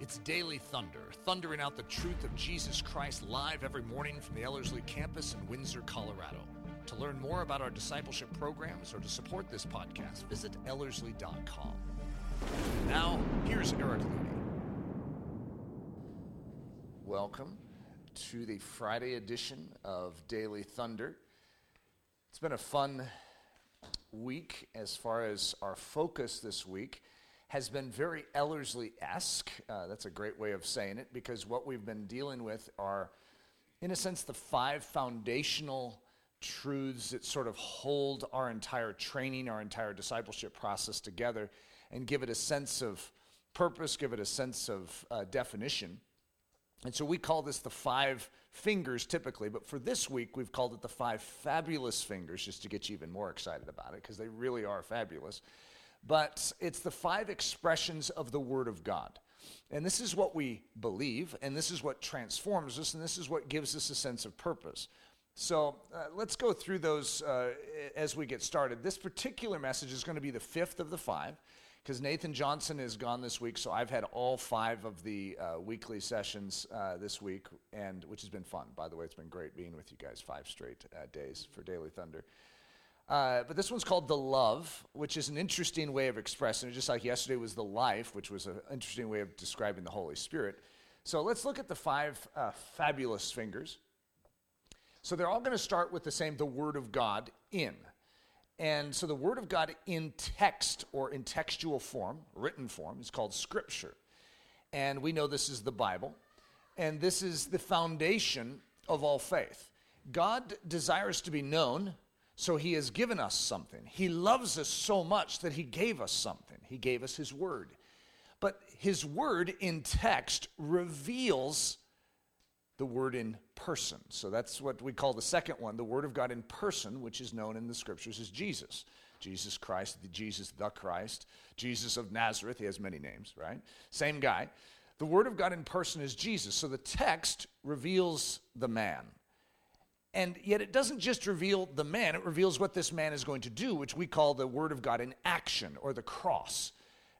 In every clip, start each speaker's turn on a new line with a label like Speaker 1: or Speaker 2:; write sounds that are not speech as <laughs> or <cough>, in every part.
Speaker 1: It's Daily Thunder, thundering out the truth of Jesus Christ live every morning from the Ellerslie campus in Windsor, Colorado. To learn more about our discipleship programs or to support this podcast, visit Ellerslie.com. Now, here's Eric Ludy. Welcome to the Friday edition of Daily Thunder. It's been a fun week as far as our focus this week has been very Ellerslie esque. Uh, that's a great way of saying it because what we've been dealing with are, in a sense, the five foundational truths that sort of hold our entire training, our entire discipleship process together and give it a sense of purpose, give it a sense of uh, definition. And so we call this the five fingers typically, but for this week we've called it the five fabulous fingers just to get you even more excited about it because they really are fabulous but it's the five expressions of the Word of God. And this is what we believe, and this is what transforms us, and this is what gives us a sense of purpose. So uh, let's go through those uh, as we get started. This particular message is going to be the fifth of the five because Nathan Johnson is gone this week, so I've had all five of the uh, weekly sessions uh, this week, and which has been fun. By the way, it's been great being with you guys five straight uh, days for Daily Thunder. Uh, but this one's called The Love, which is an interesting way of expressing it, just like yesterday was The Life, which was an interesting way of describing the Holy Spirit. So let's look at the five uh, fabulous fingers. So they're all going to start with the same, the Word of God in. And so the Word of God in text or in textual form, written form, is called Scripture. And we know this is the Bible. And this is the foundation of all faith. God desires to be known so he has given us something. He loves us so much that he gave us something. He gave us his word. But his word in text reveals the word in person. So that's what we call the second one. The word of God in person, which is known in the scriptures as Jesus. Jesus Christ, the Jesus the Christ, Jesus of Nazareth. He has many names, right? Same guy. The word of God in person is Jesus. So the text reveals the man. And yet it doesn't just reveal the man, it reveals what this man is going to do, which we call the Word of God in action or the cross.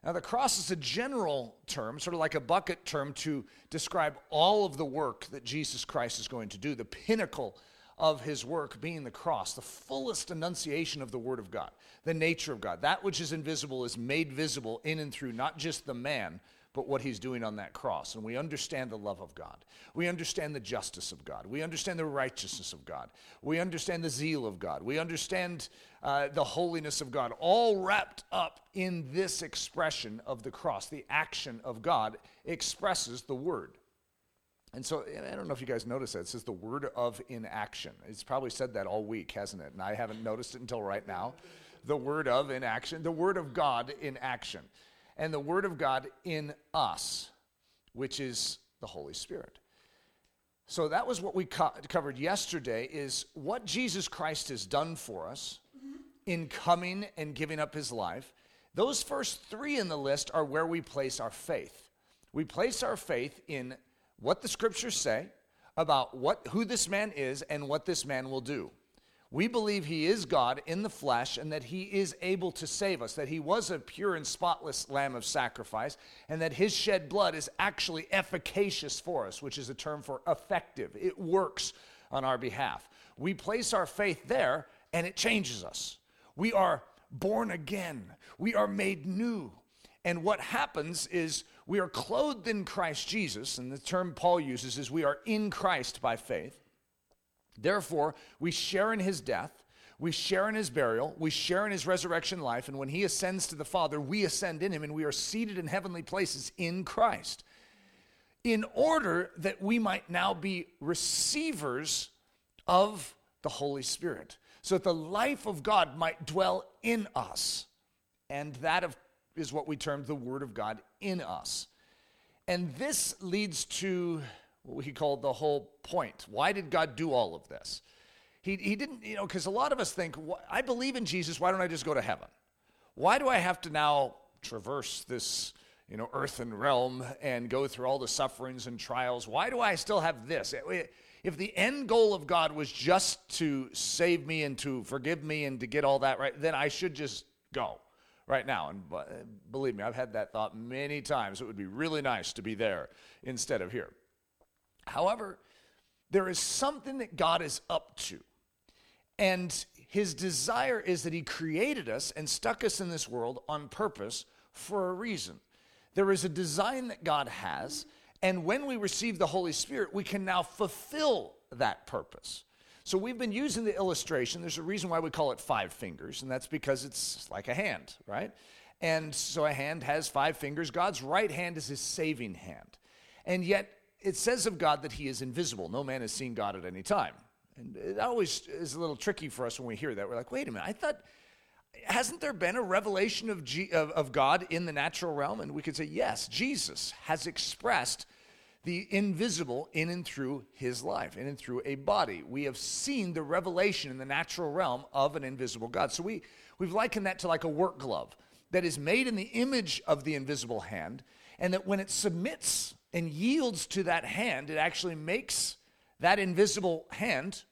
Speaker 1: Now, the cross is a general term, sort of like a bucket term to describe all of the work that Jesus Christ is going to do, the pinnacle of his work being the cross, the fullest enunciation of the Word of God, the nature of God. That which is invisible is made visible in and through not just the man, but what he's doing on that cross. And we understand the love of God. We understand the justice of God. We understand the righteousness of God. We understand the zeal of God. We understand uh, the holiness of God, all wrapped up in this expression of the cross. The action of God expresses the word. And so I don't know if you guys noticed that. It says the word of inaction. It's probably said that all week, hasn't it? And I haven't noticed it until right now. The word of inaction, the word of God in action and the Word of God in us, which is the Holy Spirit. So that was what we co- covered yesterday is what Jesus Christ has done for us in coming and giving up his life. Those first 3 in the list are where we place our faith. We place our faith in what the scriptures say about what who this man is and what this man will do. We believe he is God in the flesh and that he is able to save us, that he was a pure and spotless lamb of sacrifice, and that his shed blood is actually efficacious for us, which is a term for effective. It works on our behalf. We place our faith there and it changes us. We are born again, we are made new. And what happens is we are clothed in Christ Jesus, and the term Paul uses is we are in Christ by faith. Therefore, we share in his death, we share in his burial, we share in his resurrection life, and when he ascends to the Father, we ascend in him, and we are seated in heavenly places in Christ, in order that we might now be receivers of the Holy Spirit, so that the life of God might dwell in us. And that is what we term the Word of God in us. And this leads to we call the whole point. Why did God do all of this? He, he didn't, you know, because a lot of us think, I believe in Jesus, why don't I just go to heaven? Why do I have to now traverse this, you know, earthen realm and go through all the sufferings and trials? Why do I still have this? If the end goal of God was just to save me and to forgive me and to get all that right, then I should just go, right now. And believe me, I've had that thought many times. It would be really nice to be there instead of here. However, there is something that God is up to. And his desire is that he created us and stuck us in this world on purpose for a reason. There is a design that God has, and when we receive the Holy Spirit, we can now fulfill that purpose. So we've been using the illustration. There's a reason why we call it five fingers, and that's because it's like a hand, right? And so a hand has five fingers. God's right hand is his saving hand. And yet it says of God that he is invisible. No man has seen God at any time. And it always is a little tricky for us when we hear that. We're like, wait a minute, I thought, hasn't there been a revelation of, G, of, of God in the natural realm? And we could say, yes, Jesus has expressed the invisible in and through his life, in and through a body. We have seen the revelation in the natural realm of an invisible God. So we, we've likened that to like a work glove that is made in the image of the invisible hand, and that when it submits and yields to that hand, it actually makes that invisible hand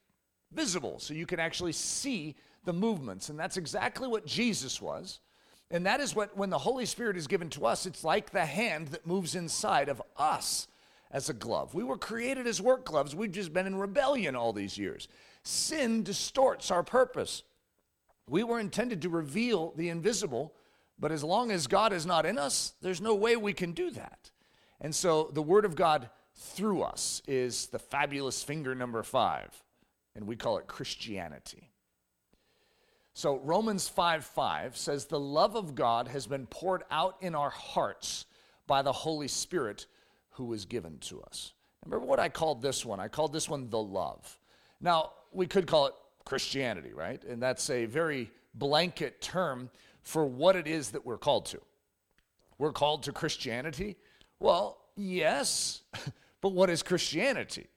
Speaker 1: visible. So you can actually see the movements. And that's exactly what Jesus was. And that is what, when the Holy Spirit is given to us, it's like the hand that moves inside of us as a glove. We were created as work gloves. We've just been in rebellion all these years. Sin distorts our purpose. We were intended to reveal the invisible, but as long as God is not in us, there's no way we can do that. And so the Word of God through us is the fabulous finger number five, and we call it Christianity. So Romans 5 5 says, The love of God has been poured out in our hearts by the Holy Spirit who was given to us. Remember what I called this one? I called this one the love. Now, we could call it Christianity, right? And that's a very blanket term for what it is that we're called to. We're called to Christianity. Well, yes, <laughs> but what is Christianity?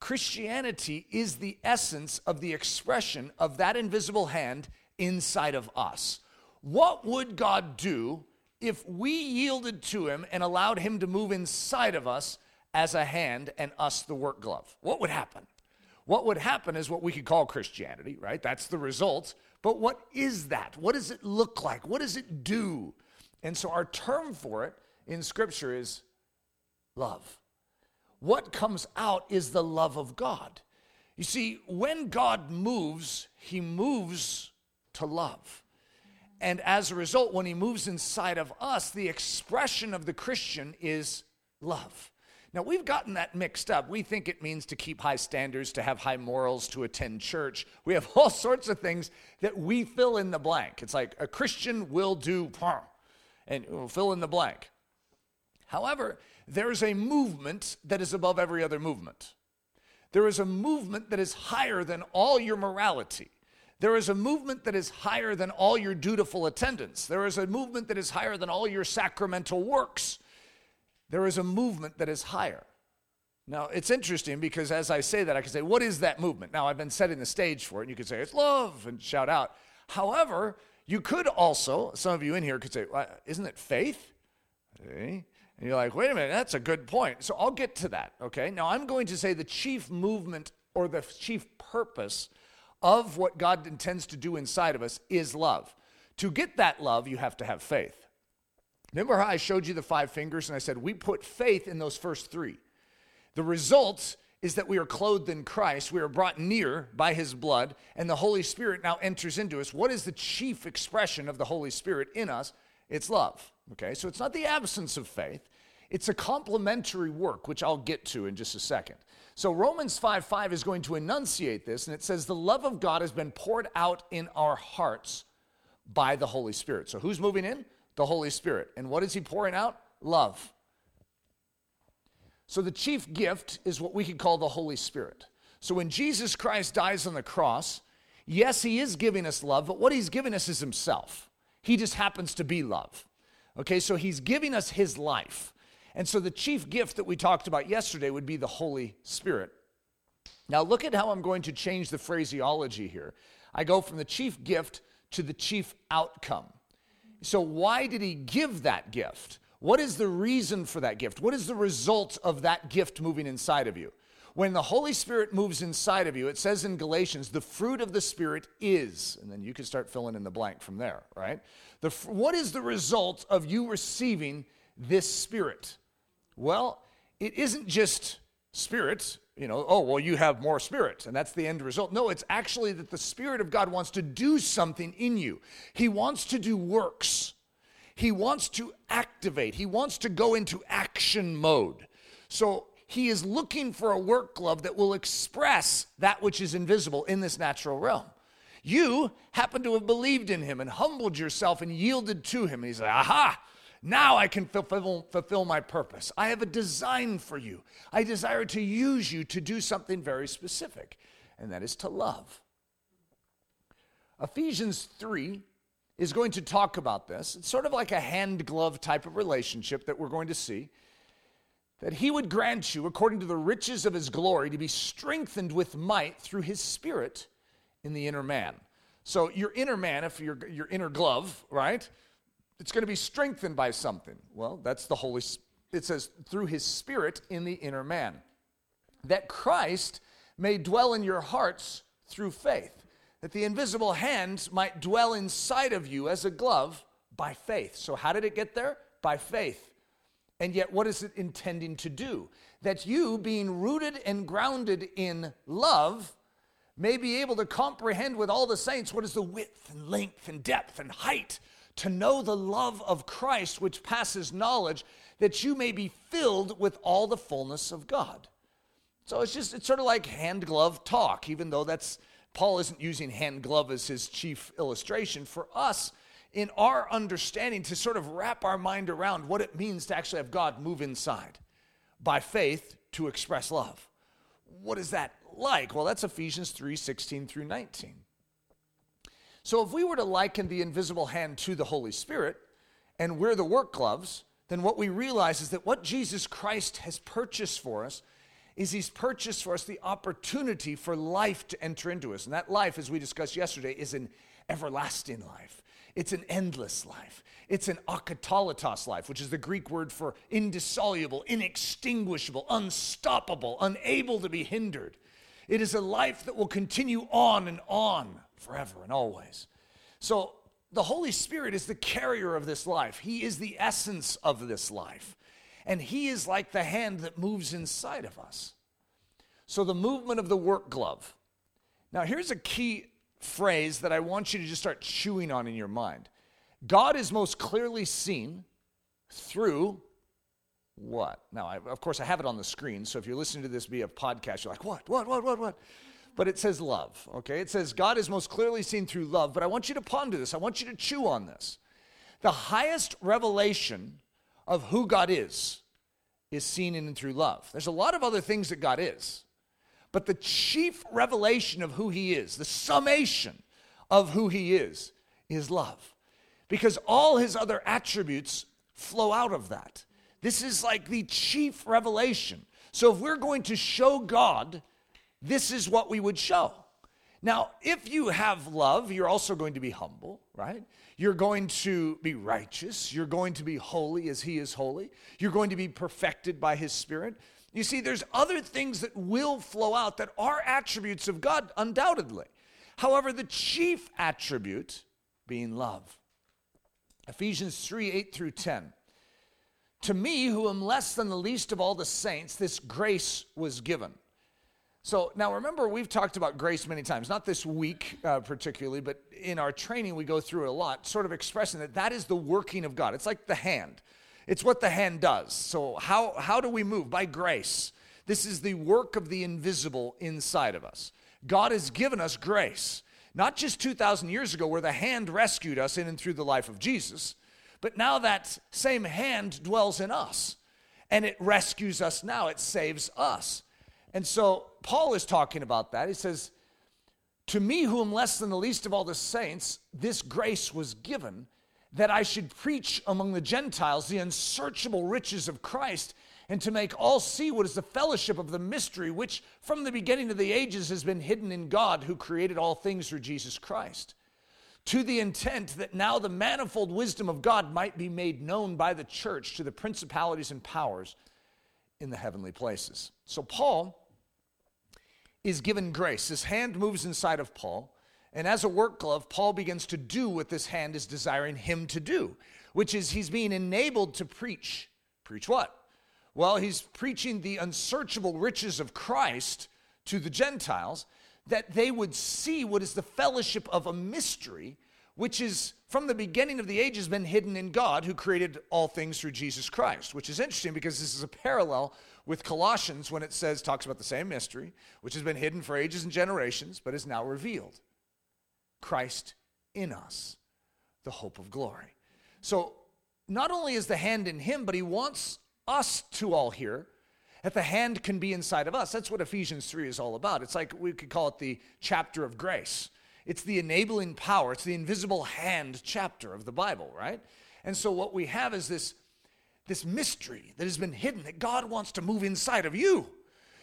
Speaker 1: Christianity is the essence of the expression of that invisible hand inside of us. What would God do if we yielded to Him and allowed Him to move inside of us as a hand and us the work glove? What would happen? What would happen is what we could call Christianity, right? That's the result. But what is that? What does it look like? What does it do? And so our term for it in Scripture is love what comes out is the love of God. You see, when God moves, he moves to love. And as a result, when he moves inside of us, the expression of the Christian is love. Now, we've gotten that mixed up. We think it means to keep high standards, to have high morals, to attend church. We have <laughs> all sorts of things that we fill in the blank. It's like a Christian will do, <laughs> and we'll fill in the blank. However, there's a movement that is above every other movement. There is a movement that is higher than all your morality. There is a movement that is higher than all your dutiful attendance. There is a movement that is higher than all your sacramental works. There is a movement that is higher. Now, it's interesting because as I say that, I can say, What is that movement? Now, I've been setting the stage for it, and you could say, It's love, and shout out. However, you could also, some of you in here could say, well, Isn't it faith? Okay. And you're like, wait a minute, that's a good point. So I'll get to that, okay? Now I'm going to say the chief movement or the chief purpose of what God intends to do inside of us is love. To get that love, you have to have faith. Remember how I showed you the five fingers and I said we put faith in those first three? The result is that we are clothed in Christ. We are brought near by his blood, and the Holy Spirit now enters into us. What is the chief expression of the Holy Spirit in us? It's love. Okay, so it's not the absence of faith, it's a complementary work, which I'll get to in just a second. So Romans 5 5 is going to enunciate this, and it says, The love of God has been poured out in our hearts by the Holy Spirit. So who's moving in? The Holy Spirit. And what is he pouring out? Love. So the chief gift is what we could call the Holy Spirit. So when Jesus Christ dies on the cross, yes, he is giving us love, but what he's giving us is himself. He just happens to be love. Okay, so he's giving us his life. And so the chief gift that we talked about yesterday would be the Holy Spirit. Now, look at how I'm going to change the phraseology here. I go from the chief gift to the chief outcome. So, why did he give that gift? What is the reason for that gift? What is the result of that gift moving inside of you? When the Holy Spirit moves inside of you, it says in Galatians, the fruit of the Spirit is, and then you can start filling in the blank from there, right? The, what is the result of you receiving this Spirit? Well, it isn't just Spirit, you know, oh, well, you have more Spirit, and that's the end result. No, it's actually that the Spirit of God wants to do something in you, He wants to do works. He wants to activate. He wants to go into action mode. So he is looking for a work glove that will express that which is invisible in this natural realm. You happen to have believed in him and humbled yourself and yielded to him. And he's like, aha, now I can fulfill, fulfill my purpose. I have a design for you. I desire to use you to do something very specific, and that is to love. Ephesians 3 is going to talk about this. It's sort of like a hand glove type of relationship that we're going to see that he would grant you, according to the riches of his glory, to be strengthened with might through his spirit in the inner man. So, your inner man, if your, your inner glove, right, it's going to be strengthened by something. Well, that's the Holy It says, through his spirit in the inner man. That Christ may dwell in your hearts through faith. That the invisible hand might dwell inside of you as a glove by faith. So, how did it get there? By faith. And yet, what is it intending to do? That you, being rooted and grounded in love, may be able to comprehend with all the saints what is the width and length and depth and height, to know the love of Christ which passes knowledge, that you may be filled with all the fullness of God. So it's just, it's sort of like hand glove talk, even though that's, Paul isn't using hand glove as his chief illustration. For us, in our understanding to sort of wrap our mind around what it means to actually have God move inside by faith to express love. What is that like? Well, that's Ephesians 3 16 through 19. So, if we were to liken the invisible hand to the Holy Spirit and we're the work gloves, then what we realize is that what Jesus Christ has purchased for us is He's purchased for us the opportunity for life to enter into us. And that life, as we discussed yesterday, is an everlasting life. It's an endless life. It's an akatalutos life, which is the Greek word for indissoluble, inextinguishable, unstoppable, unable to be hindered. It is a life that will continue on and on forever and always. So the Holy Spirit is the carrier of this life. He is the essence of this life. And He is like the hand that moves inside of us. So the movement of the work glove. Now, here's a key phrase that I want you to just start chewing on in your mind. God is most clearly seen through what? Now, I, of course, I have it on the screen, so if you're listening to this via podcast, you're like, what, what, what, what, what? But it says love, okay? It says God is most clearly seen through love, but I want you to ponder this. I want you to chew on this. The highest revelation of who God is is seen in and through love. There's a lot of other things that God is, but the chief revelation of who he is, the summation of who he is, is love. Because all his other attributes flow out of that. This is like the chief revelation. So if we're going to show God, this is what we would show. Now, if you have love, you're also going to be humble, right? You're going to be righteous. You're going to be holy as He is holy. You're going to be perfected by His Spirit. You see, there's other things that will flow out that are attributes of God, undoubtedly. However, the chief attribute being love. Ephesians 3 8 through 10. To me, who am less than the least of all the saints, this grace was given. So now remember, we've talked about grace many times, not this week uh, particularly, but in our training, we go through it a lot, sort of expressing that that is the working of God. It's like the hand. It's what the hand does. So, how, how do we move? By grace. This is the work of the invisible inside of us. God has given us grace, not just 2,000 years ago, where the hand rescued us in and through the life of Jesus, but now that same hand dwells in us and it rescues us now, it saves us. And so, Paul is talking about that. He says, To me, who am less than the least of all the saints, this grace was given that I should preach among the Gentiles the unsearchable riches of Christ and to make all see what is the fellowship of the mystery which from the beginning of the ages has been hidden in God who created all things through Jesus Christ. To the intent that now the manifold wisdom of God might be made known by the church to the principalities and powers in the heavenly places. So, Paul is given grace. His hand moves inside of Paul, and as a work glove, Paul begins to do what this hand is desiring him to do, which is he's being enabled to preach. Preach what? Well, he's preaching the unsearchable riches of Christ to the Gentiles, that they would see what is the fellowship of a mystery, which is from the beginning of the ages been hidden in God who created all things through Jesus Christ, which is interesting because this is a parallel with Colossians when it says, talks about the same mystery, which has been hidden for ages and generations, but is now revealed. Christ in us, the hope of glory. So, not only is the hand in him, but he wants us to all hear that the hand can be inside of us. That's what Ephesians 3 is all about. It's like we could call it the chapter of grace. It's the enabling power, it's the invisible hand chapter of the Bible, right? And so what we have is this, this mystery that has been hidden that God wants to move inside of you.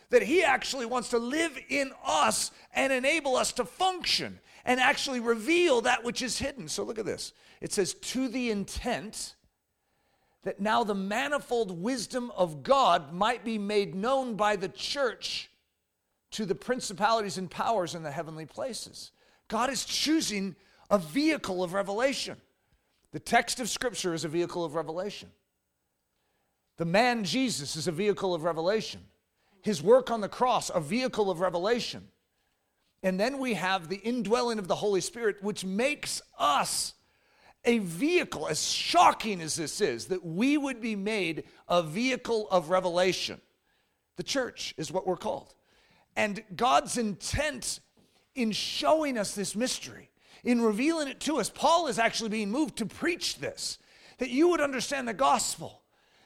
Speaker 1: That he actually wants to live in us and enable us to function and actually reveal that which is hidden. So look at this. It says, to the intent that now the manifold wisdom of God might be made known by the church to the principalities and powers in the heavenly places. God is choosing a vehicle of revelation. The text of Scripture is a vehicle of revelation. The man Jesus is a vehicle of revelation. His work on the cross, a vehicle of revelation. And then we have the indwelling of the Holy Spirit, which makes us a vehicle, as shocking as this is, that we would be made a vehicle of revelation. The church is what we're called. And God's intent in showing us this mystery, in revealing it to us, Paul is actually being moved to preach this, that you would understand the gospel,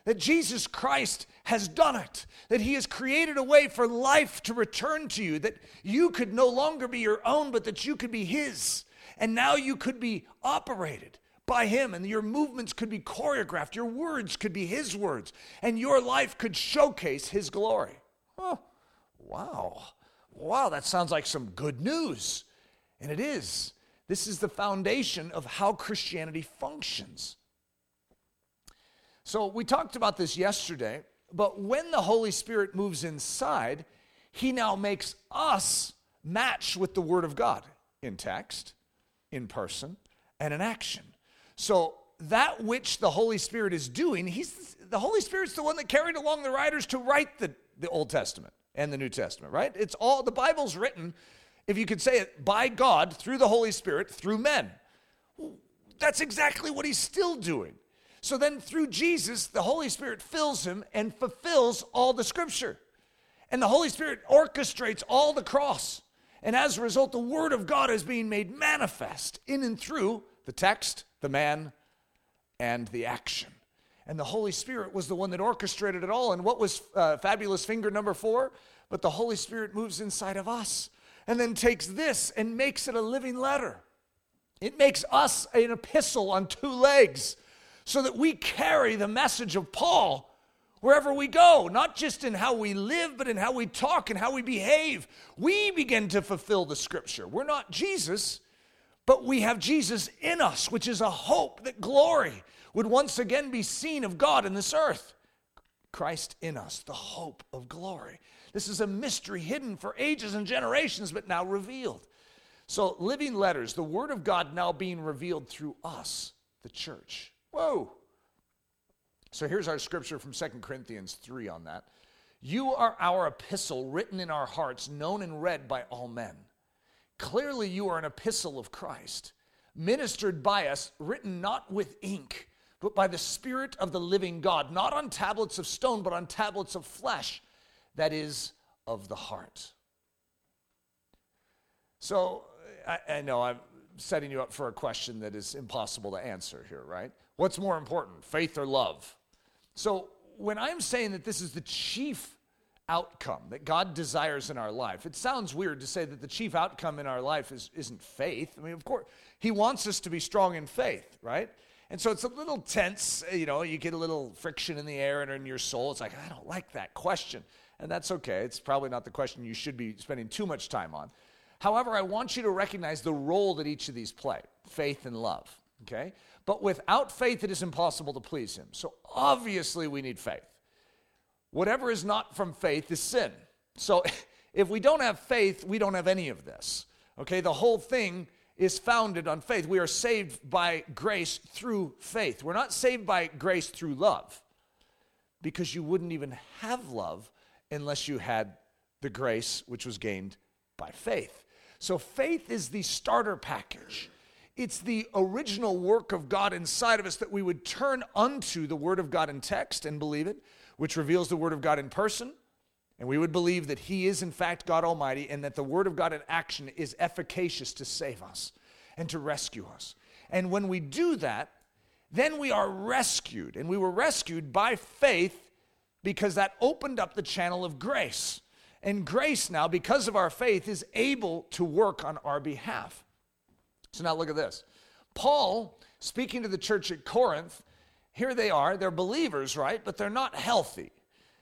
Speaker 1: that Jesus Christ has done it, that he has created a way for life to return to you, that you could no longer be your own, but that you could be his. And now you could be operated by him and your movements could be choreographed your words could be his words and your life could showcase his glory. Wow. Wow that sounds like some good news. And it is. This is the foundation of how christianity functions. So we talked about this yesterday but when the holy spirit moves inside he now makes us match with the word of god in text in person and in action so that which the Holy Spirit is doing, he's the Holy Spirit's the one that carried along the writers to write the, the Old Testament and the New Testament, right? It's all the Bible's written, if you could say it, by God through the Holy Spirit through men. That's exactly what he's still doing. So then through Jesus, the Holy Spirit fills him and fulfills all the scripture. And the Holy Spirit orchestrates all the cross. And as a result, the Word of God is being made manifest in and through the text, the man, and the action. And the Holy Spirit was the one that orchestrated it all. And what was uh, fabulous finger number four? But the Holy Spirit moves inside of us and then takes this and makes it a living letter. It makes us an epistle on two legs so that we carry the message of Paul wherever we go, not just in how we live, but in how we talk and how we behave. We begin to fulfill the scripture. We're not Jesus, but we have Jesus in us, which is a hope that glory would once again be seen of God in this earth. Christ in us, the hope of glory. This is a mystery hidden for ages and generations, but now revealed. So, living letters, the Word of God now being revealed through us, the church. Whoa. So, here's our scripture from Second Corinthians 3 on that. You are our epistle written in our hearts, known and read by all men Clearly, you are an epistle of Christ, ministered by us, written not with ink, but by the Spirit of the living God, not on tablets of stone, but on tablets of flesh, that is, of the heart. So, I, I know I'm setting you up for a question that is impossible to answer here, right? What's more important, faith or love? So, when I'm saying that this is the chief outcome that God desires in our life. It sounds weird to say that the chief outcome in our life is, isn't faith. I mean, of course, He wants us to be strong in faith, right? And so it's a little tense, uh, you know, you get a little friction in the air and in your soul. It's like, I don't like that question. And that's okay. It's probably not the question you should be spending too much time on. However, I want you to recognize the role that each of these play faith and love, okay? But without faith, it is impossible to please Him. So obviously, we need faith. Whatever is not from faith is sin. So <laughs> If we don't have faith, we don't have any of this. Okay, the whole thing is founded on faith. We are saved by grace through faith. We're not saved by grace through love because you wouldn't even have love unless you had the grace which was gained by faith. So faith is the starter package. It's the original work of God inside of us that we would turn unto the Word of God in text and believe it, which reveals the Word of God in person. And we would believe that He is, in fact, God Almighty and that the Word of God in action is efficacious to save us and to rescue us. And when we do that, then we are rescued. And we were rescued by faith because that opened up the channel of grace. And grace now, because of our faith, is able to work on our behalf. So now look at this. Paul, speaking to the church at Corinth, here they are, they're believers, right? But they're not healthy.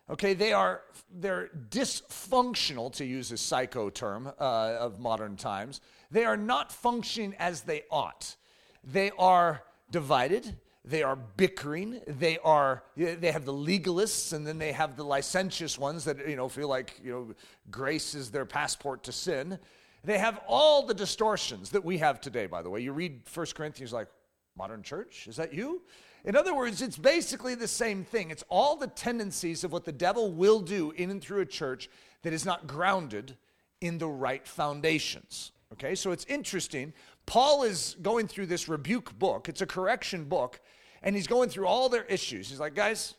Speaker 1: Okay, they are they're dysfunctional to use a psycho term uh, of modern times. They are not functioning as they ought. They are divided. They are bickering. They are they have the legalists and then they have the licentious ones that you know feel like you know grace is their passport to sin. They have all the distortions that we have today, by the way. You read 1 Corinthians like, modern church? Is that you? In other words, it's basically the same thing. It's all the tendencies of what the devil will do in and through a church that is not grounded in the right foundations. Okay, so it's interesting. Paul is going through this rebuke book, it's a correction book, and he's going through all their issues. He's like, guys,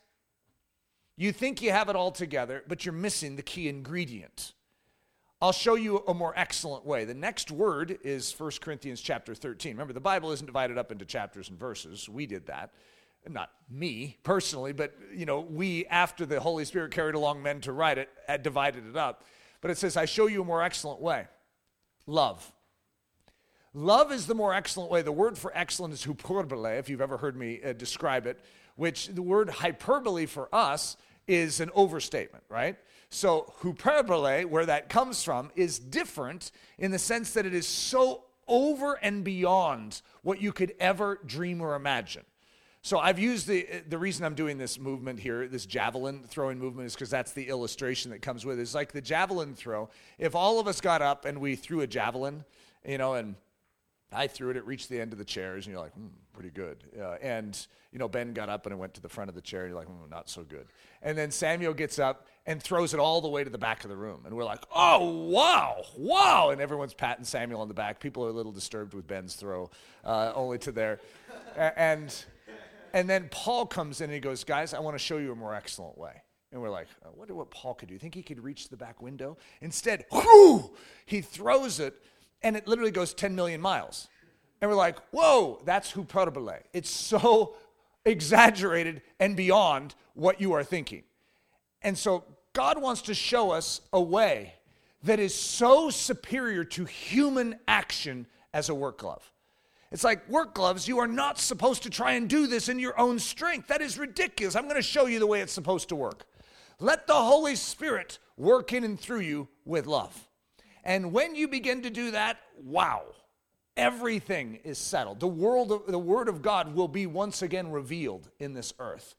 Speaker 1: you think you have it all together, but you're missing the key ingredient. I'll show you a more excellent way. The next word is 1 Corinthians chapter 13. Remember, the Bible isn't divided up into chapters and verses. We did that. Not me personally, but you know, we after the Holy Spirit carried along men to write it, had divided it up. But it says, I show you a more excellent way. Love. Love is the more excellent way. The word for excellent is hyperbole, if you've ever heard me uh, describe it, which the word hyperbole for us is an overstatement, right? So, hyperbole, where that comes from, is different in the sense that it is so over and beyond what you could ever dream or imagine. So I've used the the reason I'm doing this movement here, this javelin throwing movement, is because that's the illustration that comes with it. It's like the javelin throw. If all of us got up and we threw a javelin, you know, and I threw it, it reached the end of the chairs, and you're like, hmm, pretty good. Uh, and, you know, Ben got up and went to the front of the chair, and you're like, hmm, not so good. And then Samuel gets up and throws it all the way to the back of the room. And we're like, oh, wow, wow. And everyone's patting Samuel on the back. People are a little disturbed with Ben's throw, uh, only to there. and, and then Paul comes in and he goes, guys, I want to show you a more excellent way. And we're like, I wonder what Paul could do. You think he could reach the back window? Instead, whoo, he throws it and it literally goes 10 million miles. And we're like, whoa, that's hyperbole. It's so <laughs> exaggerated and beyond what you are thinking. And so God wants to show us a way that is so superior to human action as a work glove. It's like work gloves, you are not supposed to try and do this in your own strength. That is ridiculous. I'm going to show you the way it's supposed to work. Let the Holy Spirit work in and through you with love. And when you begin to do that, wow, everything is settled. The world the word of God will be once again revealed in this earth.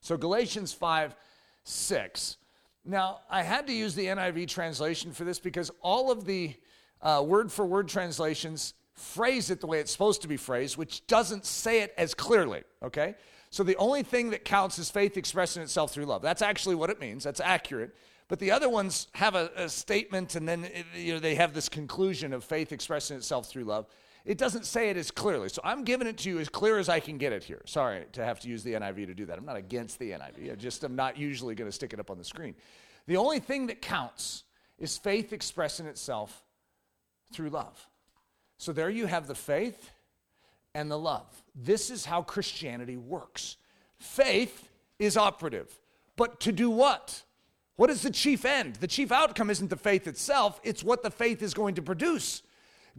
Speaker 1: So Galatians 5 6. Now, I had to use the NIV translation for this because all of the uh, word for word translations phrase it the way it's supposed to be phrased, which doesn't say it as clearly, okay? So the only thing that counts is faith expressing itself through love. That's actually what it means. That's accurate. But the other ones have a, a statement and then it, you know, they have this conclusion of faith expressing itself through love. It doesn't say it as clearly. So I'm giving it to you as clear as I can get it here. Sorry to have to use the NIV to do that. I'm not against the NIV. I just am not usually going to stick it up on the screen. The only thing that counts is faith expressing itself through love. So there you have the faith and the love. This is how Christianity works. Faith is operative. But to do what? What is the chief end? The chief outcome isn't the faith itself, it's what the faith is going to produce.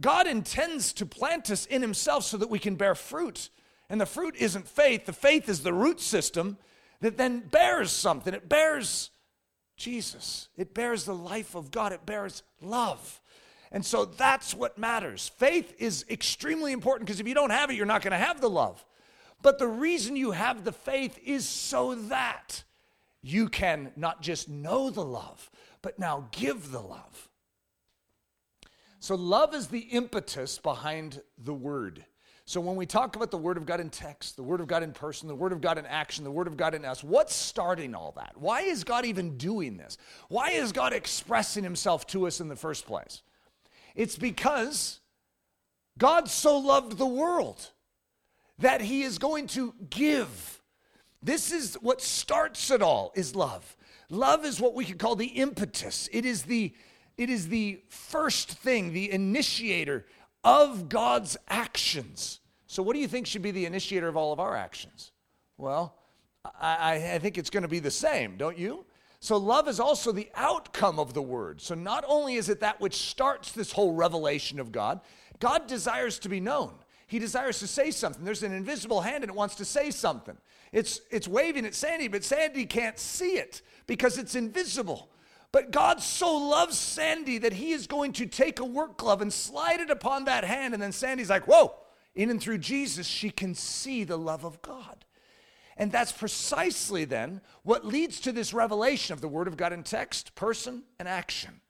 Speaker 1: God intends to plant us in Himself so that we can bear fruit. And the fruit isn't faith, the faith is the root system that then bears something. It bears Jesus, it bears the life of God, it bears love. And so that's what matters. Faith is extremely important because if you don't have it, you're not going to have the love. But the reason you have the faith is so that you can not just know the love, but now give the love. So, love is the impetus behind the word. So, when we talk about the Word of God in text, the Word of God in person, the Word of God in action, the Word of God in us, what's starting all that? Why is God even doing this? Why is God expressing Himself to us in the first place? It's because God so loved the world that He is going to give. This is what starts it all is love. Love is what we could call the impetus. It is the it is the first thing, the initiator of God's actions. So, what do you think should be the initiator of all of our actions? Well, I, I think it's going to be the same, don't you? So, love is also the outcome of the word. So, not only is it that which starts this whole revelation of God, God desires to be known. He desires to say something. There's an invisible hand and it wants to say something. It's, it's waving at Sandy, but Sandy can't see it because it's invisible. But God so loves Sandy that he is going to take a work glove and slide it upon that hand. And then Sandy's like, whoa, in and through Jesus, she can see the love of God. And that's precisely then what leads to this revelation of the Word of God in text, person, and action.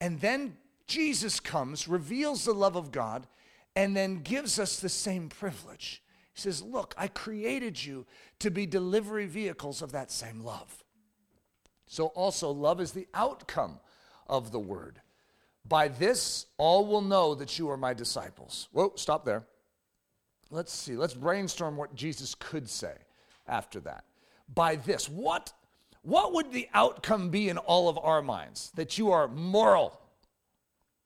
Speaker 1: And then Jesus comes, reveals the love of God, and then gives us the same privilege. He says, Look, I created you to be delivery vehicles of that same love. So, also, love is the outcome of the word. By this, all will know that you are my disciples. Whoa, stop there. Let's see. Let's brainstorm what Jesus could say after that. By this, what, what would the outcome be in all of our minds? That you are moral,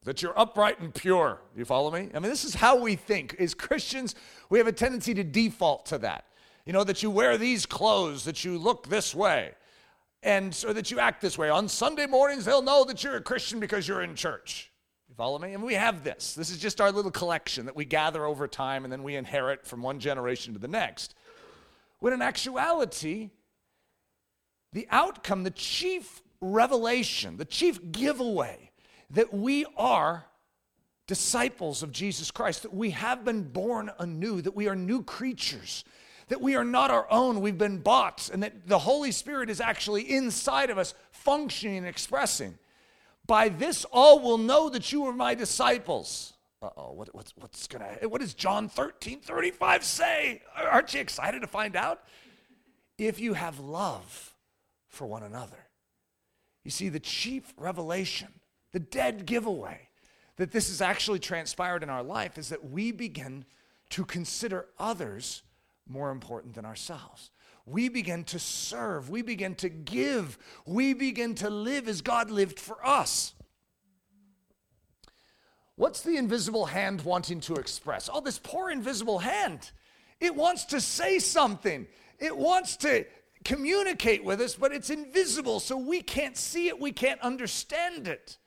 Speaker 1: that you're upright and pure. You follow me? I mean, this is how we think. As Christians, we have a tendency to default to that. You know, that you wear these clothes, that you look this way and so that you act this way. On Sunday mornings, they'll know that you're a Christian because you're in church. You follow me? And we have this. This is just our little collection that we gather over time and then we inherit from one generation to the next. When in actuality, the outcome, the chief revelation, the chief giveaway that we are disciples of Jesus Christ, that we have been born anew, that we are new creatures, that we are not our own, we've been bought, and that the Holy Spirit is actually inside of us, functioning and expressing. By this, all will know that you are my disciples. Uh oh, what, what's, what's gonna, what does John 13 35 say? Aren't you excited to find out? If you have love for one another. You see, the chief revelation, the dead giveaway that this has actually transpired in our life is that we begin to consider others more important than ourselves. We begin to serve, we begin to give, we begin to live as God lived for us. What's the invisible hand wanting to express? Oh, this poor invisible hand. It wants to say something. It wants to communicate with us, but it's invisible, so we can't see it, we can't understand it.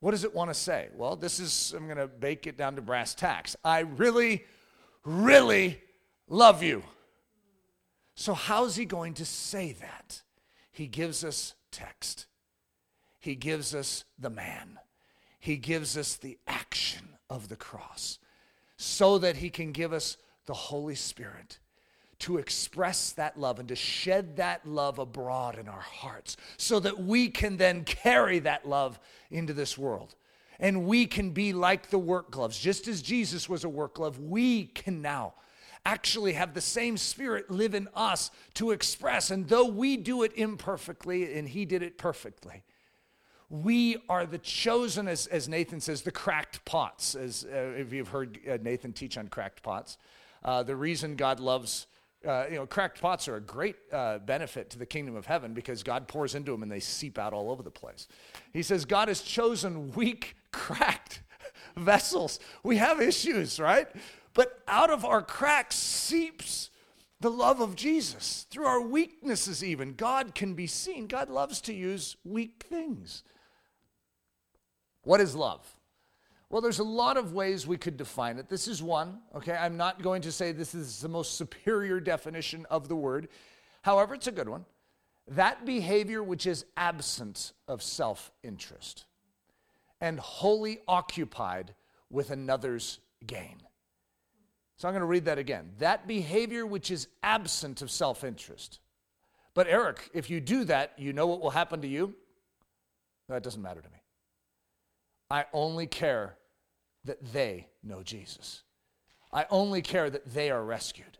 Speaker 1: What does it want to say? Well, this is, I'm going to bake it down to brass tacks. I really, really love you. So, how's he going to say that? He gives us text, he gives us the man, he gives us the action of the cross so that he can give us the Holy Spirit to express that love and to shed that love abroad in our hearts so that we can then carry that love into this world. And we can be like the work gloves. Just as Jesus was a work glove, we can now actually have the same spirit live in us to express. And though we do it imperfectly and he did it perfectly, we are the chosen, as, as Nathan says, the cracked pots. As uh, if you've heard uh, Nathan teach on cracked pots, uh, the reason God loves uh, you know, cracked pots are a great uh, benefit to the kingdom of heaven because God pours into them and they seep out all over the place. He says, God has chosen weak, cracked <laughs> vessels. We have issues, right? But out of our cracks seeps the love of Jesus. Through our weaknesses, even, God can be seen. God loves to use weak things. What is love? Well, there's a lot of ways we could define it. This is one, okay? I'm not going to say this is the most superior definition of the word. However, it's a good one. That behavior which is absent of self interest and wholly occupied with another's gain. So I'm going to read that again. That behavior which is absent of self interest. But Eric, if you do that, you know what will happen to you? That doesn't matter to me. I only care that they know Jesus. I only care that they are rescued.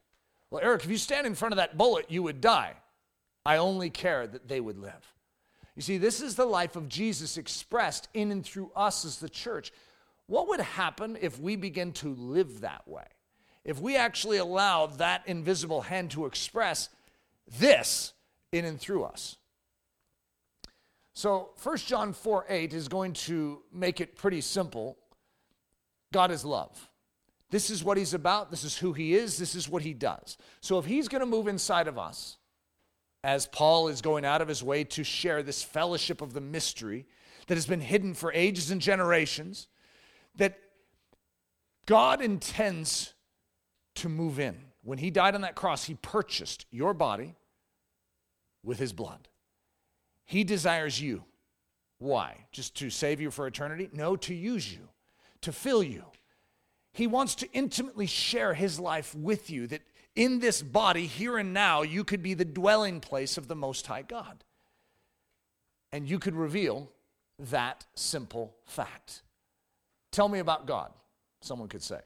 Speaker 1: Well, Eric, if you stand in front of that bullet, you would die. I only care that they would live. You see, this is the life of Jesus expressed in and through us as the church. What would happen if we begin to live that way? If we actually allow that invisible hand to express this in and through us? So 1 John 4 8 is going to make it pretty simple. God is love. This is what he's about. This is who he is. This is what he does. So if he's going to move inside of us, as Paul is going out of his way to share this fellowship of the mystery that has been hidden for ages and generations, that God intends to move in. When he died on that cross, he purchased your body with his blood. He desires you. Why? Just to save you for eternity? No, to use you, to fill you. He wants to intimately share his life with you, that in this body, here and now, you could be the dwelling place of the Most High God. And you could reveal that simple fact. Tell me about God, someone could say.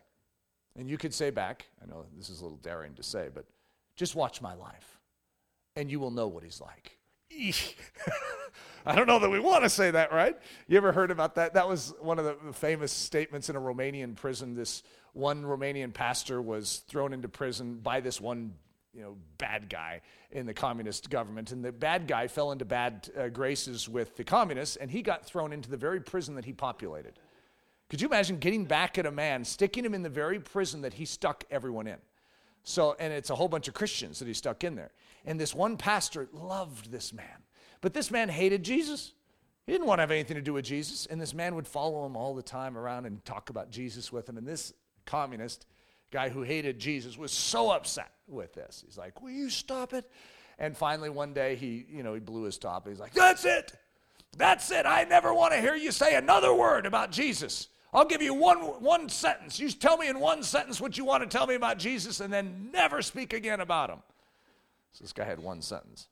Speaker 1: And you could say back, I know this is a little daring to say, but just watch my life, and you will know what he's like. <laughs> I don't know that we want to say that, right? You ever heard about that? That was one of the famous statements in a Romanian prison. This one Romanian pastor was thrown into prison by this one you know, bad guy in the communist government. And the bad guy fell into bad uh, graces with the communists, and he got thrown into the very prison that he populated. Could you imagine getting back at a man, sticking him in the very prison that he stuck everyone in? So, and it's a whole bunch of Christians that he stuck in there. And this one pastor loved this man. But this man hated Jesus. He didn't want to have anything to do with Jesus. And this man would follow him all the time around and talk about Jesus with him. And this communist guy who hated Jesus was so upset with this. He's like, Will you stop it? And finally, one day, he, you know, he blew his top. He's like, That's it. That's it. I never want to hear you say another word about Jesus. I'll give you one, one sentence. You tell me in one sentence what you want to tell me about Jesus and then never speak again about him. So this guy had one sentence.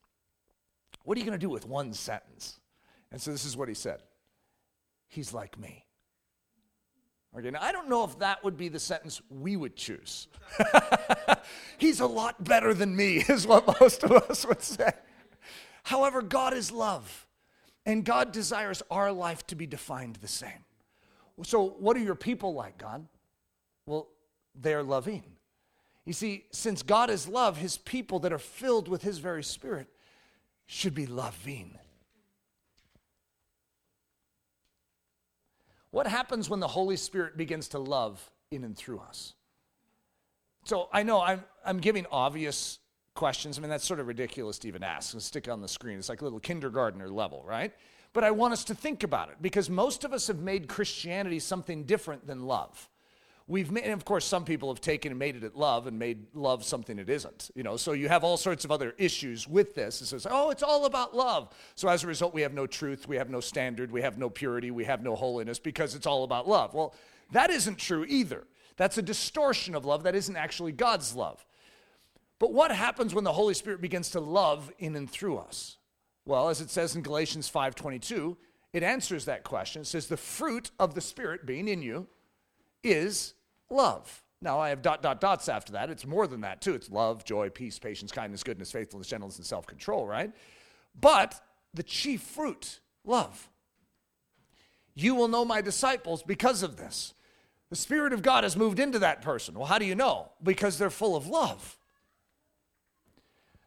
Speaker 1: What are you going to do with one sentence? And so this is what he said He's like me. Okay, now I don't know if that would be the sentence we would choose. <laughs> He's a lot better than me, <laughs> is what most of us would say. However, God is love, and God desires our life to be defined the same. So, what are your people like, God? Well, they're loving. You see, since God is love, his people that are filled with his very spirit should be loving. What happens when the Holy Spirit begins to love in and through us? So I know I'm, I'm giving obvious questions. I mean, that's sort of ridiculous to even ask. And stick on the screen. It's like a little kindergartner level, right? But I want us to think about it because most of us have made Christianity something different than love we've made, and of course, some people have taken and made it at love and made love something it isn't. You know, so you have all sorts of other issues with this. It says, oh, it's all about love. So as a result, we have no truth, we have no standard, we have no purity, we have no holiness because it's all about love. Well, that isn't true either. That's a distortion of love. That isn't actually God's love. But what happens when the Holy Spirit begins to love in and through us? Well, as it says in Galatians 5:22, it answers that question. It says the fruit of the Spirit being in you is love. Now, I have dot, dot, dots after that. It's more than that, too. It's love, joy, peace, patience, kindness, goodness, faithfulness, gentleness, and self control, right? But the chief fruit, love. You will know my disciples because of this. The Spirit of God has moved into that person. Well, how do you know? Because they're full of love.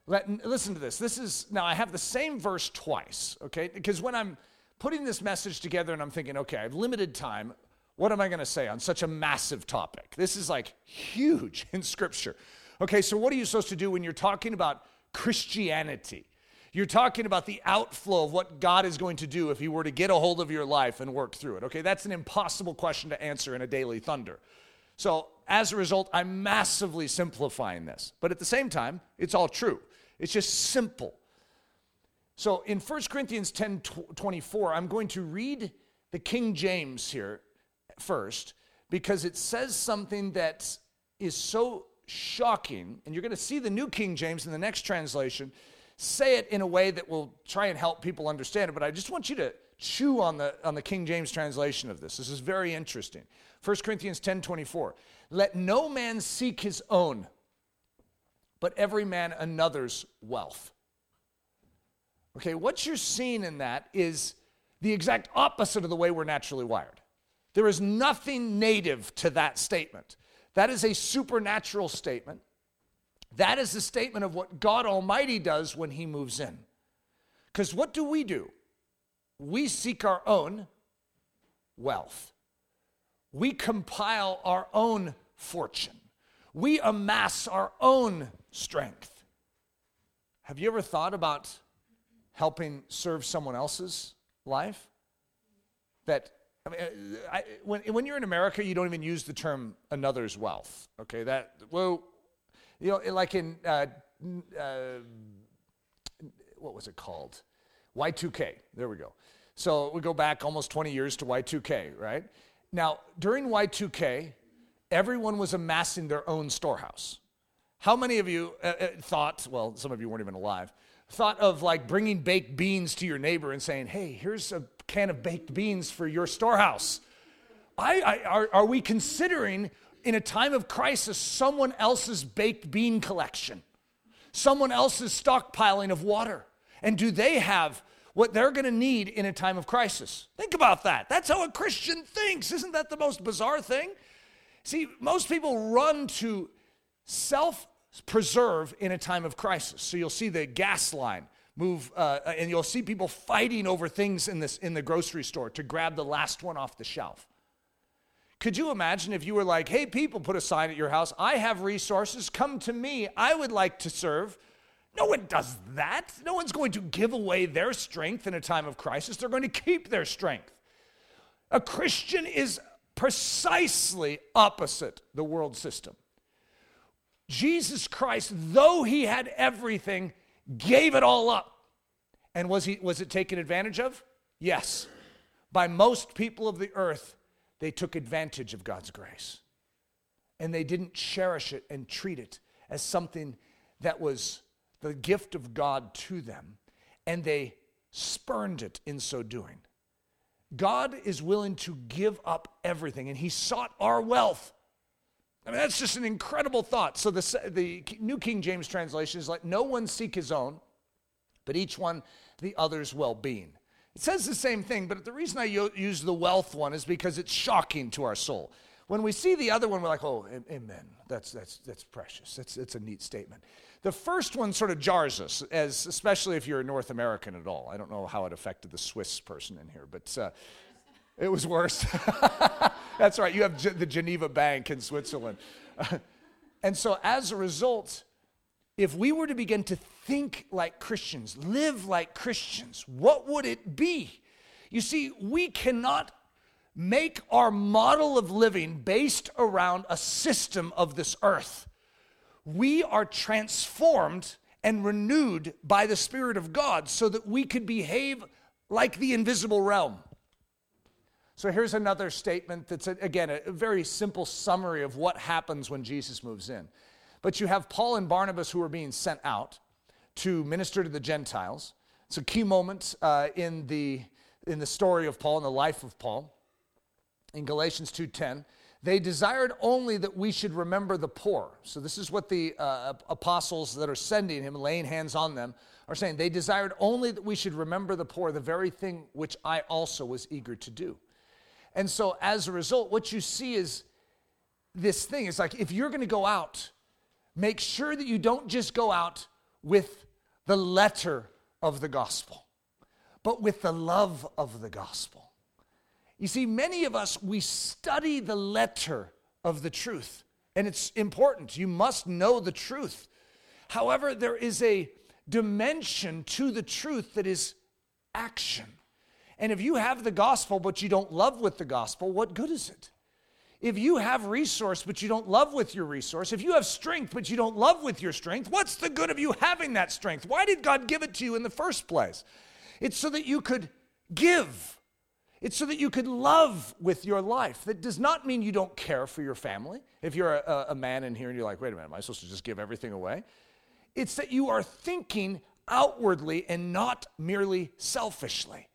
Speaker 1: Let, listen to this. This is, now I have the same verse twice, okay? Because when I'm putting this message together and I'm thinking, okay, I have limited time, what am I going to say on such a massive topic? This is like huge <laughs> in Scripture. Okay, so what are you supposed to do when you're talking about Christianity? You're talking about the outflow of what God is going to do if He were to get a hold of your life and work through it. Okay, that's an impossible question to answer in a Daily Thunder. So, as a result, I'm massively simplifying this. But at the same time, it's all true. It's just simple. So, in 1 Corinthians 10 24, I'm going to read the King James here first because it says something that is so shocking, and you're going to see the New King James in the next translation say it in a way that will try and help people understand it, but I just want you to chew on the, on the King James translation of this. This is very interesting. 1 Corinthians 10 24. Let no man seek his own, but every man another's wealth. Okay, what you're seeing in that is the exact opposite of the way we're naturally wired. There is nothing native to that statement. That is a supernatural statement. That is the statement of what God Almighty does when He moves in. Because what do we do? We seek our own wealth. We compile our own fortune. We amass our own strength. Have you ever thought about helping serve someone else's life? That I mean, I, when, when you're in America, you don't even use the term another's wealth. Okay, that, well, you know, like in, uh, uh, what was it called? Y2K. There we go. So we go back almost 20 years to Y2K, right? Now, during Y2K, everyone was amassing their own storehouse. How many of you uh, uh, thought, well, some of you weren't even alive, thought of like bringing baked beans to your neighbor and saying, hey, here's a can of baked beans for your storehouse. I, I, are, are we considering in a time of crisis someone else's baked bean collection, someone else's stockpiling of water? And do they have what they're going to need in a time of crisis? Think about that. That's how a Christian thinks. Isn't that the most bizarre thing? See, most people run to self preserve in a time of crisis. So you'll see the gas line move, uh, and you'll see people fighting over things in, this, in the grocery store to grab the last one off the shelf. Could you imagine if you were like, hey, people, put a sign at your house, I have resources, come to me, I would like to serve. No one does that. No one's going to give away their strength in a time of crisis. They're going to keep their strength. A Christian is precisely opposite the world system. Jesus Christ, though he had everything, gave it all up. And was, he, was it taken advantage of? Yes. By most people of the earth, they took advantage of God's grace. And they didn't cherish it and treat it as something that was the gift of God to them. And they spurned it in so doing. God is willing to give up everything, and He sought our wealth. I mean, that's just an incredible thought. So the, the New King James translation is like, no one seek his own, but each one the other's well being. It says the same thing, but the reason I use the wealth one is because it's shocking to our soul. When we see the other one, we're like, oh, amen. That's, that's, that's precious. That's, that's a neat statement. The first one sort of jars us, as, especially if you're a North American at all. I don't know how it affected the Swiss person in here, but uh, it was worse. <laughs> That's right. You have G- the Geneva Bank in Switzerland. <laughs> and so, as a result, if we were to begin to think like Christians, live like Christians, what would it be? You see, we cannot make our model of living based around a system of this earth. We are transformed and renewed by the Spirit of God so that we could behave like the invisible realm. So here's another statement that's, again, a very simple summary of what happens when Jesus moves in. But you have Paul and Barnabas who are being sent out to minister to the Gentiles. It's a key moment uh, in, the, in the story of Paul, in the life of Paul. In Galatians 2.10, they desired only that we should remember the poor. So this is what the uh, apostles that are sending him, laying hands on them, are saying. They desired only that we should remember the poor, the very thing which I also was eager to do. And so as a result, what you see is this thing. It's like if you're going to go out, make sure that you don't just go out with the letter of the gospel, but with the love of the gospel. You see, many of us, we study the letter of the truth, and it's important. You must know the truth. However, there is a dimension to the truth that is action. And if you have the gospel but you don't love with the gospel, what good is it? If you have resource but you don't love with your resource, if you have strength but you don't love with your strength, what's the good of you having that strength? Why did God give it to you in the first place? It's so that you could give. It's so that you could love with your life. That does not mean you don't care for your family. If you're a, a man in here and you're like, wait a minute, am I supposed to just give everything away? It's that you are thinking outwardly and not merely selfishly.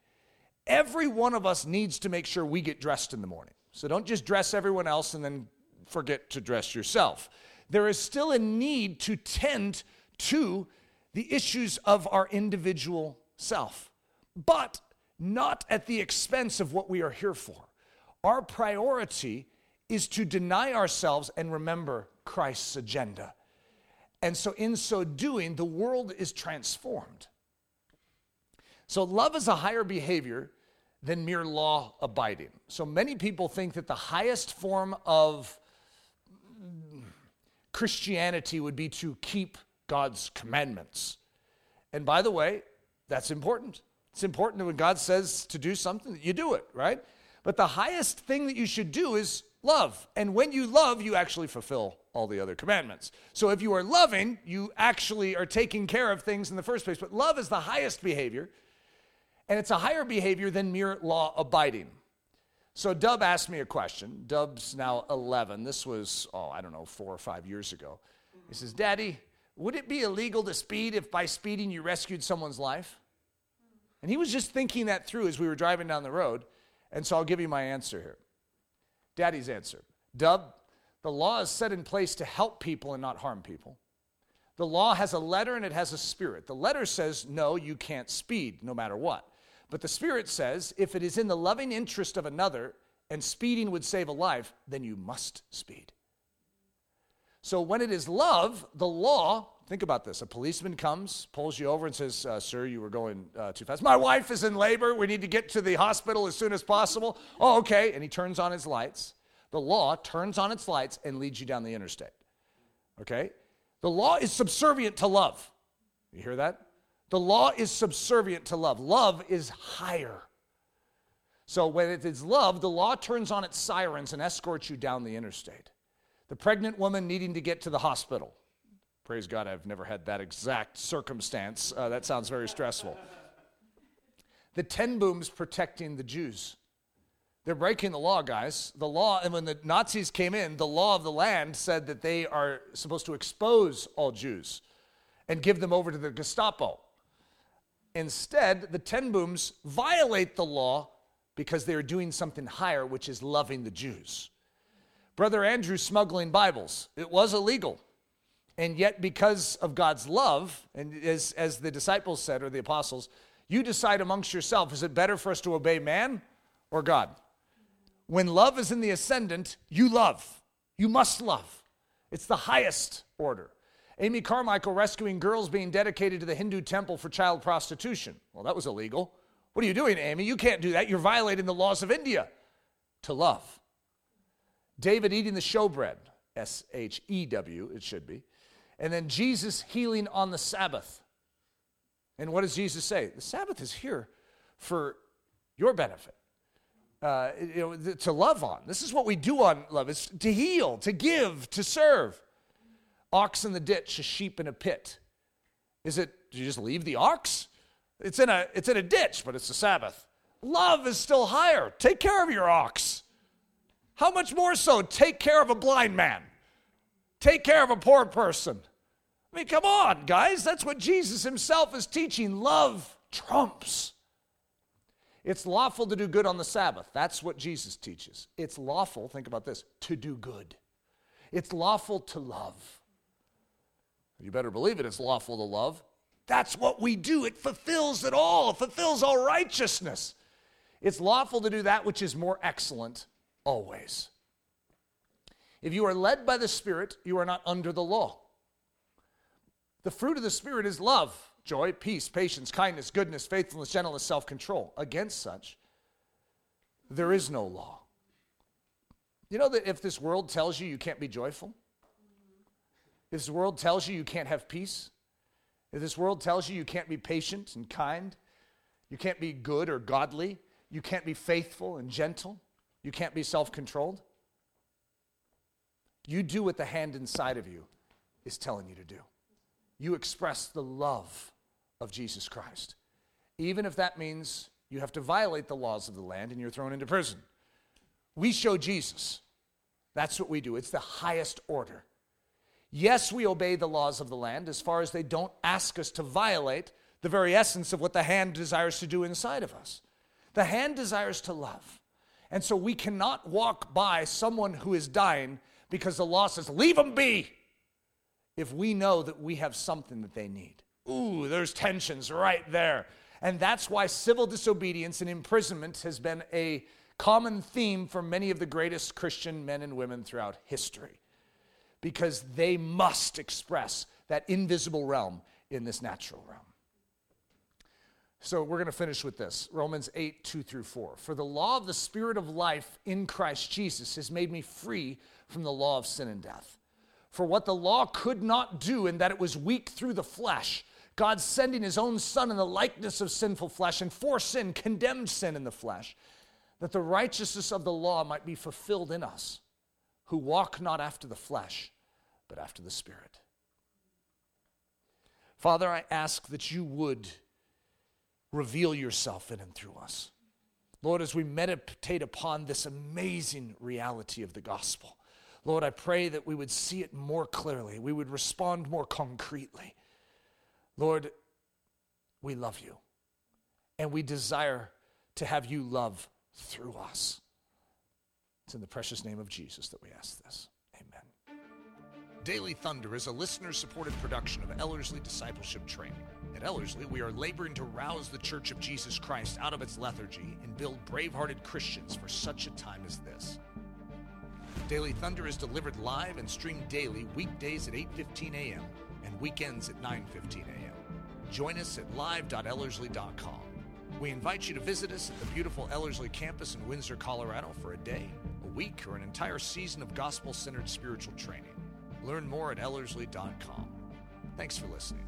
Speaker 1: Every one of us needs to make sure we get dressed in the morning. So don't just dress everyone else and then forget to dress yourself. There is still a need to tend to the issues of our individual self, but not at the expense of what we are here for. Our priority is to deny ourselves and remember Christ's agenda. And so, in so doing, the world is transformed. So, love is a higher behavior than mere law abiding. So, many people think that the highest form of Christianity would be to keep God's commandments. And by the way, that's important. It's important that when God says to do something, you do it, right? But the highest thing that you should do is love. And when you love, you actually fulfill all the other commandments. So if you are loving, you actually are taking care of things in the first place. But love is the highest behavior, and it's a higher behavior than mere law abiding. So Dub asked me a question. Dub's now 11. This was, oh, I don't know, four or five years ago. He says, Daddy, would it be illegal to speed if by speeding you rescued someone's life? And he was just thinking that through as we were driving down the road. And so I'll give you my answer here. Daddy's answer Dub, the law is set in place to help people and not harm people. The law has a letter and it has a spirit. The letter says, no, you can't speed no matter what. But the spirit says, if it is in the loving interest of another and speeding would save a life, then you must speed. So when it is love, the law, think about this. A policeman comes, pulls you over, and says, uh, Sir, you were going uh, too fast. My wife is in labor. We need to get to the hospital as soon as possible. Oh, okay. And he turns on his lights. The law turns on its lights and leads you down the interstate. Okay? The law is subservient to love. You hear that? The law is subservient to love. Love is higher. So when it is love, the law turns on its sirens and escorts you down the interstate the pregnant woman needing to get to the hospital. Praise God, I've never had that exact circumstance. Uh, that sounds very stressful. The ten Booms protecting the Jews. They're breaking the law, guys. The law, and when the Nazis came in, the law of the land said that they are supposed to expose all Jews and give them over to the Gestapo. Instead, the ten Booms violate the law because they are doing something higher, which is loving the Jews. Brother Andrew smuggling Bibles. It was illegal. And yet, because of God's love, and as, as the disciples said, or the apostles, you decide amongst yourself is it better for us to obey man or God? When love is in the ascendant, you love. You must love. It's the highest order. Amy Carmichael rescuing girls being dedicated to the Hindu temple for child prostitution. Well, that was illegal. What are you doing, Amy? You can't do that. You're violating the laws of India. To love. David eating the showbread, S H E W, it should be. And then Jesus healing on the Sabbath. And what does Jesus say? The Sabbath is here for your benefit. Uh, you know, to love on. This is what we do on love. It's to heal, to give, to serve. Ox in the ditch, a sheep in a pit. Is it, do you just leave the ox? It's in a, it's in a ditch, but it's the Sabbath. Love is still higher. Take care of your ox. How much more so take care of a blind man? Take care of a poor person. I mean, come on, guys. That's what Jesus himself is teaching. Love trumps. It's lawful to do good on the Sabbath. That's what Jesus teaches. It's lawful, think about this, to do good. It's lawful to love. You better believe it, it's lawful to love. That's what we do. It fulfills it all, it fulfills all righteousness. It's lawful to do that which is more excellent always. If you are led by the Spirit, you are not under the law. The fruit of the Spirit is love, joy, peace, patience, kindness, goodness, faithfulness, gentleness, self control. Against such, there is no law. You know that if this world tells you you can't be joyful, if this world tells you you can't have peace, if this world tells you you can't be patient and kind, you can't be good or godly, you can't be faithful and gentle, you can't be self controlled. You do what the hand inside of you is telling you to do. You express the love of Jesus Christ. Even if that means you have to violate the laws of the land and you're thrown into prison. We show Jesus. That's what we do. It's the highest order. Yes, we obey the laws of the land as far as they don't ask us to violate the very essence of what the hand desires to do inside of us. The hand desires to love. And so we cannot walk by someone who is dying because the law says, leave them be, if we know that we have something that they need. Ooh, there's tensions right there. And that's why civil disobedience and imprisonment has been a common theme for many of the greatest Christian men and women throughout history. Because they must express that invisible realm in this natural realm. So we're going to finish with this Romans 8, 2 through 4. For the law of the Spirit of life in Christ Jesus has made me free from the law of sin and death. For what the law could not do, in that it was weak through the flesh, God sending his own Son in the likeness of sinful flesh, and for sin condemned sin in the flesh, that the righteousness of the law might be fulfilled in us, who walk not after the flesh, but after the Spirit. Father, I ask that you would reveal yourself in and through us. Lord, as we meditate upon this amazing reality of the gospel, Lord, I pray that we would see it more clearly, we would respond more concretely. Lord, we love you, and we desire to have you love through us. It's in the precious name of Jesus that we ask this. Amen. Daily Thunder is a listener supported production of Ellerslie Discipleship Training. At Ellerslie, we are laboring to rouse the Church of Jesus Christ out of its lethargy and build brave-hearted Christians for such a time as this. Daily Thunder is delivered live and streamed daily weekdays at 8:15 a.m. and weekends at 9:15 a.m. Join us at live.ellerslie.com. We invite you to visit us at the beautiful Ellerslie campus in Windsor, Colorado for a day, week, or an entire season of gospel-centered spiritual training. Learn more at ellerslie.com. Thanks for listening.